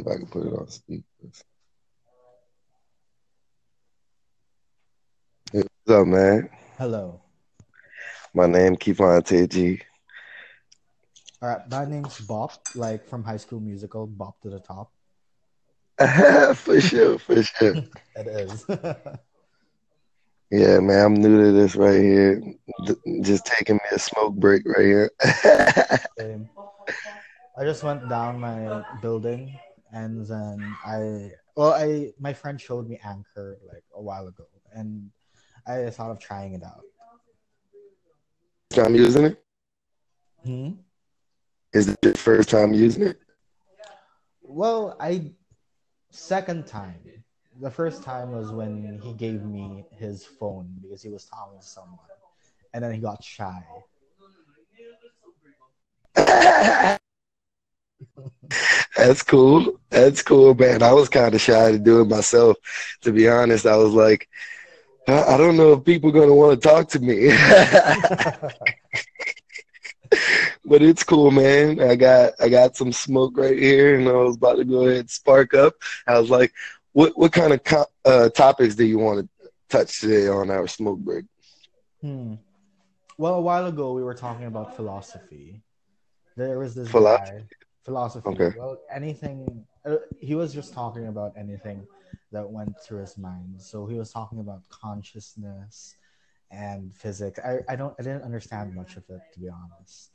if I can put it on speakers. Hey, what's up, man? Hello. My name Kifante G. All right, my name's Bop, like from High School Musical, Bop to the Top. for sure, for sure. It is. Yeah, man, I'm new to this right here. Just taking me a smoke break right here. I just went down my building, and then I, well, I my friend showed me Anchor like a while ago, and I thought of trying it out. time using it? Hmm? Is it your first time using it? Well, I second time. The first time was when he gave me his phone because he was talking to someone, and then he got shy. That's cool. That's cool, man. I was kind of shy to do it myself. To be honest, I was like, I I don't know if people are gonna want to talk to me. but it's cool, man. I got I got some smoke right here, and I was about to go ahead and spark up. I was like, what what kind of co- uh, topics do you want to touch today on our smoke break? Hmm. Well, a while ago we were talking about philosophy. There was this Philosophy? guy, philosophy. Okay. Well, anything. Uh, he was just talking about anything that went through his mind. So he was talking about consciousness and physics. I, I don't I didn't understand much of it to be honest.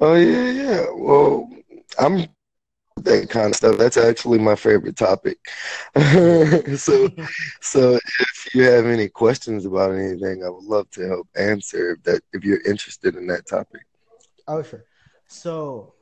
Oh yeah, yeah. Well, I'm that kind of stuff. That's actually my favorite topic. so, so if you have any questions about anything, I would love to help answer if that if you're interested in that topic. Oh sure. So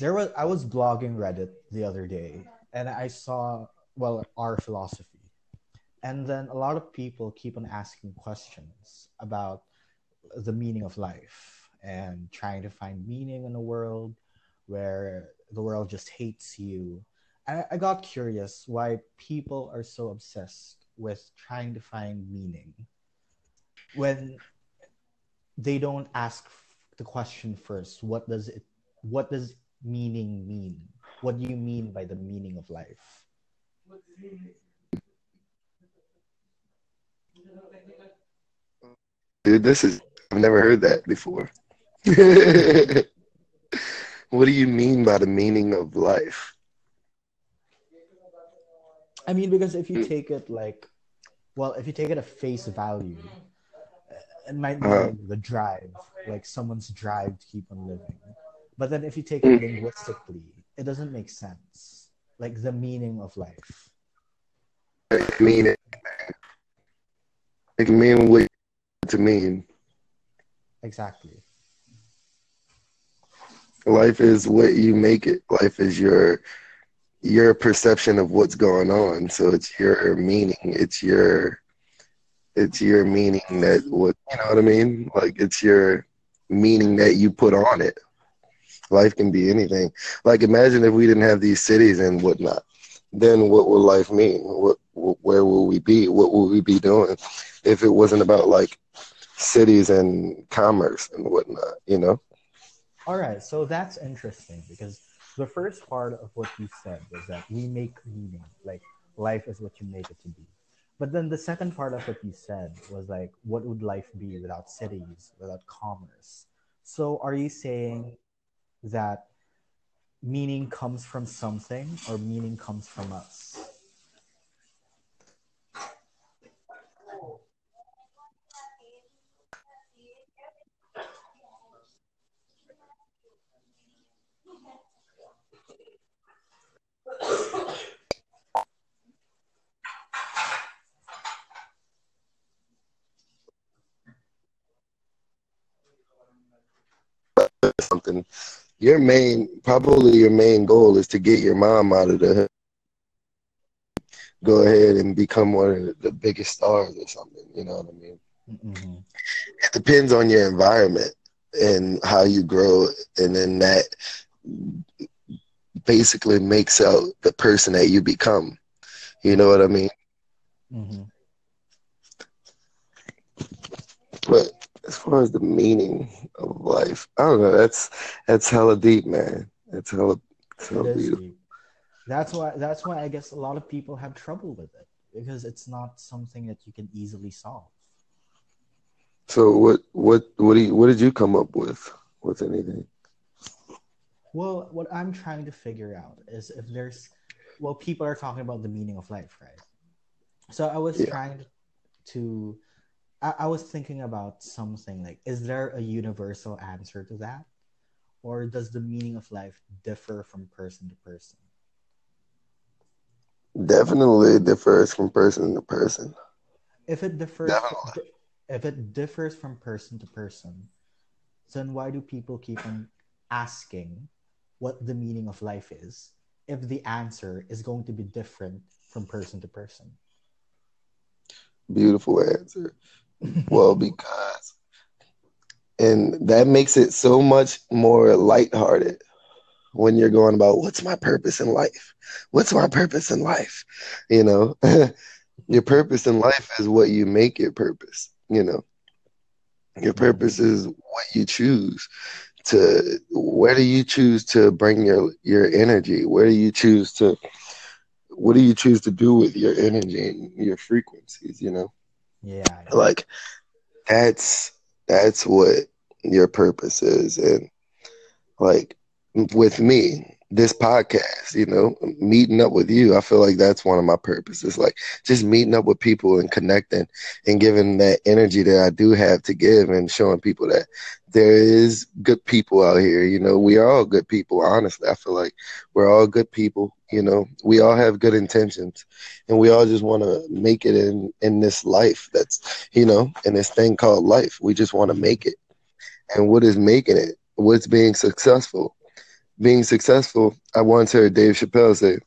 there was I was blogging Reddit the other day and I saw well our philosophy. And then a lot of people keep on asking questions about the meaning of life and trying to find meaning in a world where the world just hates you. I, I got curious why people are so obsessed with trying to find meaning when they don't ask the question first what does it what does meaning mean what do you mean by the meaning of life Dude, this is I've never heard that before. what do you mean by the meaning of life? i mean because if you take it like well if you take it at face value it might be Uh-huh. the drive like someone's drive to keep on living but then if you take it mm. linguistically it doesn't make sense like the meaning of life It can mean it. Mean what to mean. exactly Life is what you make it. Life is your your perception of what's going on. So it's your meaning. It's your it's your meaning that what you know what I mean? Like it's your meaning that you put on it. Life can be anything. Like imagine if we didn't have these cities and whatnot. Then what would life mean? What where will we be? What will we be doing if it wasn't about like cities and commerce and whatnot? You know? All right, so that's interesting because the first part of what you said was that we make meaning, like life is what you make it to be. But then the second part of what you said was like, what would life be without cities, without commerce? So are you saying that meaning comes from something or meaning comes from us? something. Your main, probably your main goal is to get your mom out of the hood. Go ahead and become one of the- biggest stars or something. You know what I mean? Mhm. It depends on your environment and how you grow, and then that basically makes out the person that you become. You know what I mean? Mhm. But as far as the meaning of life, I don't know. That's that's hella deep, man. That's hella, it's hella beautiful. deep. That's why that's why I guess a lot of people have trouble with it because it's not something that you can easily solve. So what what what do you, what did you come up with with anything? Well, what I'm trying to figure out is if there's well, people are talking about the meaning of life, right? So I was Yeah. trying to I, I was thinking about something like is there a universal answer to that? Or does the meaning of life differ from person to person? Definitely differs from person to person. If it differs Definitely. if it differs from person to person, then why do people keep on asking what the meaning of life is if the answer is going to be different from person to person? Beautiful answer. Well, because and that makes it so much more lighthearted when you're going about what's my purpose in life? What's my purpose in life? You know, your purpose in life is what you make your purpose, you know. Your purpose is what you choose to where do you choose to bring your your energy? Where do you choose to what do you choose to do with your energy and your frequencies, you know? Yeah. Like that's that's what your purpose is and like with me this podcast you know meeting up with you i feel like that's one of my purposes like just meeting up with people and connecting and giving that energy that i do have to give and showing people that there is good people out here you know we are all good people honestly i feel like we're all good people you know we all have good intentions and we all just want to make it in in this life that's you know in this thing called life we just want to make it. And what is making it? What's being successful being successful i once heard dave chappelle say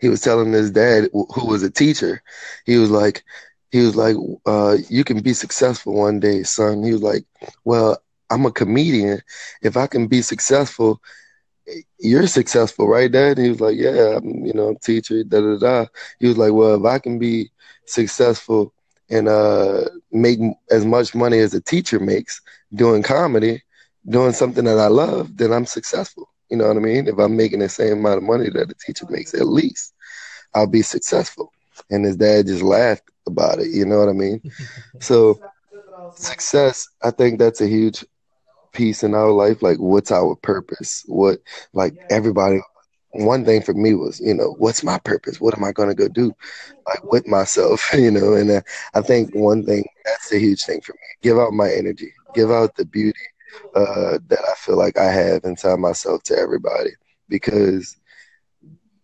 he was telling his dad who was a teacher he was like he was like uh, you can be successful one day son. He was like well i'm a comedian. If i can be successful you're successful right dad? He was like yeah i'm you know teacher da da da. He was like well if i can be successful and uh make as much money as a teacher makes doing comedy doing something that i love then i'm successful. You know what i mean? If i'm making the same amount of money that a teacher makes at least i'll be successful. And his dad just laughed about it you know what i mean? So success i think that's a huge piece in our life like what's our purpose? What like everybody one thing for me was you know what's my purpose? What am i going to go do like with myself? You know and uh, i think one thing that's a huge thing for me. Give out my energy. Give out the beauty uh, that i feel like i have inside myself to everybody. Because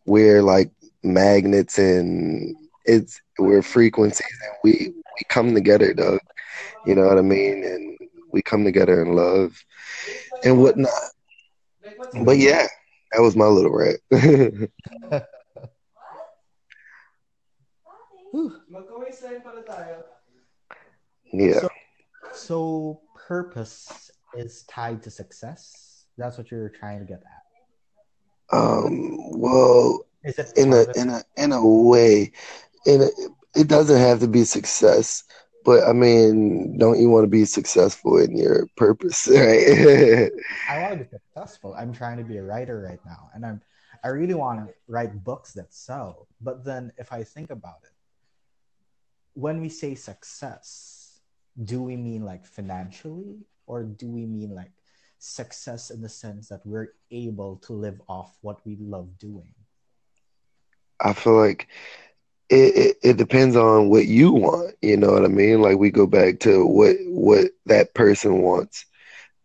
we're like magnets and it's we're frequencies and we we come together dog. You know what i mean? And we come together in love and whatnot. But yeah that was my little rant yeah. So, so purpose is tied to success. That's what you're trying to get at. um well Is it in a in a in a way in a, it doesn't have to be success but i mean don't you want to be successful in your purpose right I want to be successful. I'm trying to be a writer right now, and I'm I really want to write books that sell. But then, if I think about it, when we say success, do we mean like financially, or do we mean like success in the sense that we're able to live off what we love doing? i feel like it, it, it depends on what you want you know what i mean like we go back to what what that person wants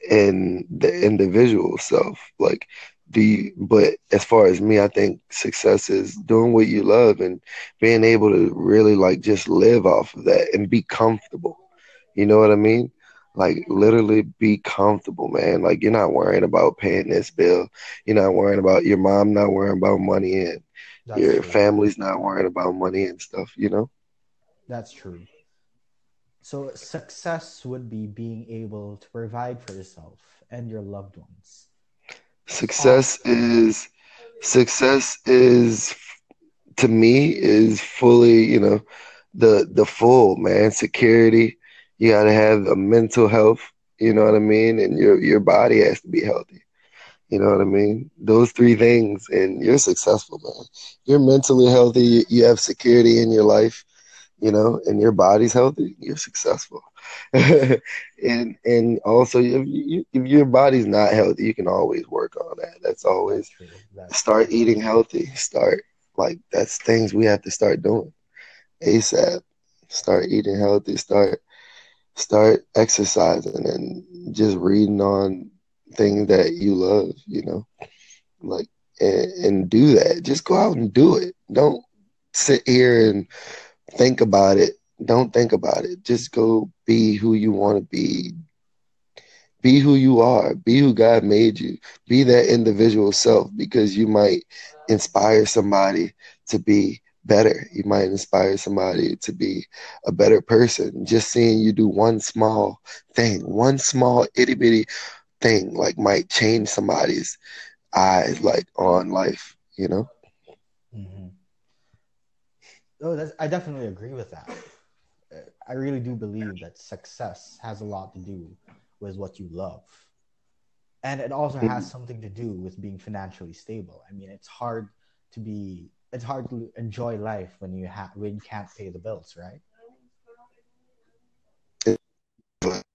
and the individual self like do you but as far as me i think success is doing what you love and being able to really like just live off of that and be comfortable you know what i mean like literally be comfortable man like you're not worrying about paying this bill you're not worrying about your mom not worrying about money and That's your true. family's not worrying about money and stuff you know That's true. So success would be being able to provide for yourself and your loved ones. success is success is to me is fully you know the the full man security you got to have a mental health you know what i mean and your your body has to be healthy You know what I mean? Those three things, and you're successful, man. You're mentally healthy. You have security in your life, you know, and your body's healthy. You're successful. and and also, if, you, if your body's not healthy, you can always work on that. That's always That's true. That's start eating healthy. Start like that's things we have to start doing ASAP. Start eating healthy. Start start exercising and just reading on things that you love, you know, like and, and do that. Just go out and do it. Don't sit here and think about it. Don't think about it. Just go be who you want to be. Be who you are. Be who God made you. Be that individual self because you might inspire somebody to be better. You might inspire somebody to be a better person. Just seeing you do one small thing, one small itty bitty thing, like might change somebody's eyes, like on life. You know. hmm Oh, that's, I definitely agree with that. I really do believe that success has a lot to do with what you love. And it also has something to do with being financially stable. I mean, it's hard to be it's hard to enjoy life when you have when you can't pay the bills, right?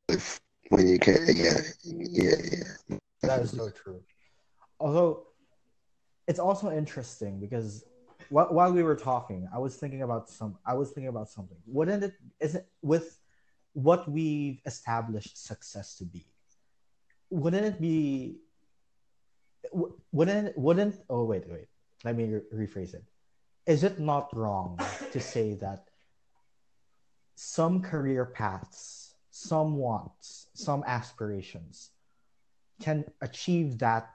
If, when you can't, yeah, yeah, yeah. That is so true. Although it's also interesting because wh- while we were talking, I was thinking about some. I was thinking about something. Wouldn't it? Is it with what we've established success to be? Wouldn't it be? Wouldn't wouldn't? Oh wait, wait. Let me re- rephrase it. Is it not wrong to say that some career paths, some wants, some aspirations can achieve that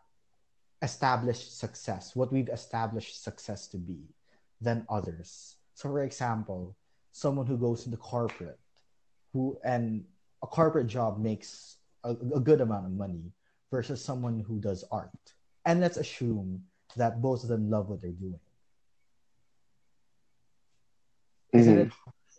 established success, what we've established success to be, than others. So, for example, someone who goes into corporate, who and a corporate job makes a, a good amount of money versus someone who does art. And let's assume that both of them love what they're doing. Isn't Mhm. it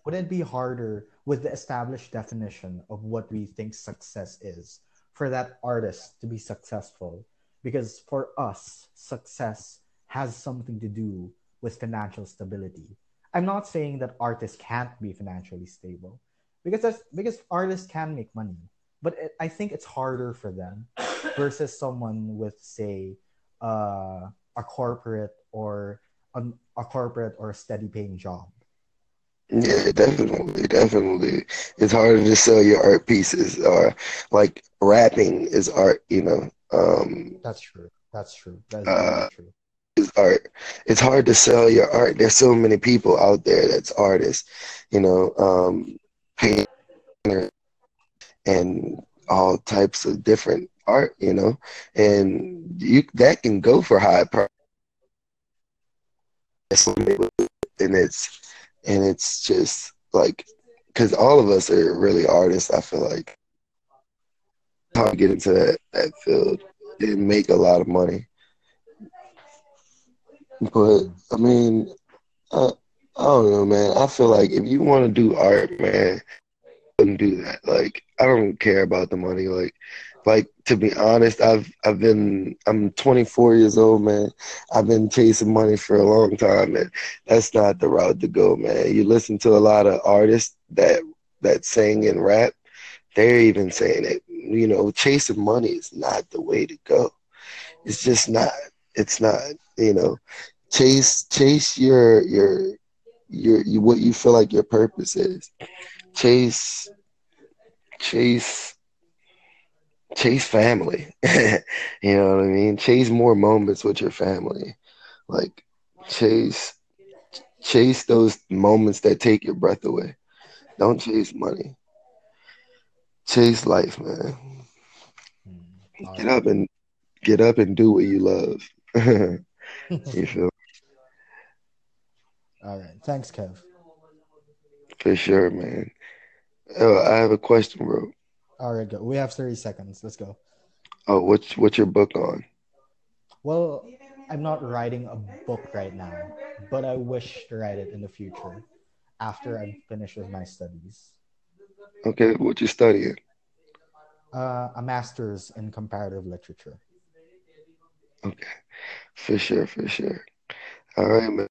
wouldn't it be harder with the established definition of what we think success is for that artist to be successful? Because for us, success has something to do with financial stability. I'm not saying that artists can't be financially stable because that's, because artists can make money, but it, I think it's harder for them versus someone with say uh, a corporate or an, a corporate or a steady paying job. Yeah, definitely, definitely. It's harder to sell your art pieces, or like rapping is art, you know. Um, That's true. That's true. That's uh, true. is art. It's hard to sell your art. There's so many people out there that's artists, you know, um, painter and all types of different art, you know, and mm-hmm. you that can go for high price, and it's and it's just like because all of us are really artists. I feel like how to get into that that field and make a lot of money. But. I mean, I, I don't know, man. I feel like if you want to do art, man, do that. Like, I don't care about the money. Like, like to be honest, I've I've been I'm 24 years old, man. I've been chasing money for a long time, and that's not the route to go, man. You listen to a lot of artists that that sing and rap. They're even saying it. You know, chasing money is not the way to go. It's just not. It's not. You know, chase chase your your your, you what you feel like your purpose is. Chase chase chase family. you know what I mean? Chase more moments with your family. Like chase chase those moments that take your breath away. Don't chase money. Chase life, man. Mm. All Get right. up and get up and do what you love. you feel All right. Thanks, Kev. for sure, man. Oh, I have a question, bro. All right, go. We have 30 seconds. Let's go. Oh, what's what's your book on? Well, I'm not writing a book right now, but I wish to write it in the future after I'm finished with my studies. Okay, what you studying? Uh, a master's in comparative literature. Okay. For sure, for sure. All right, man.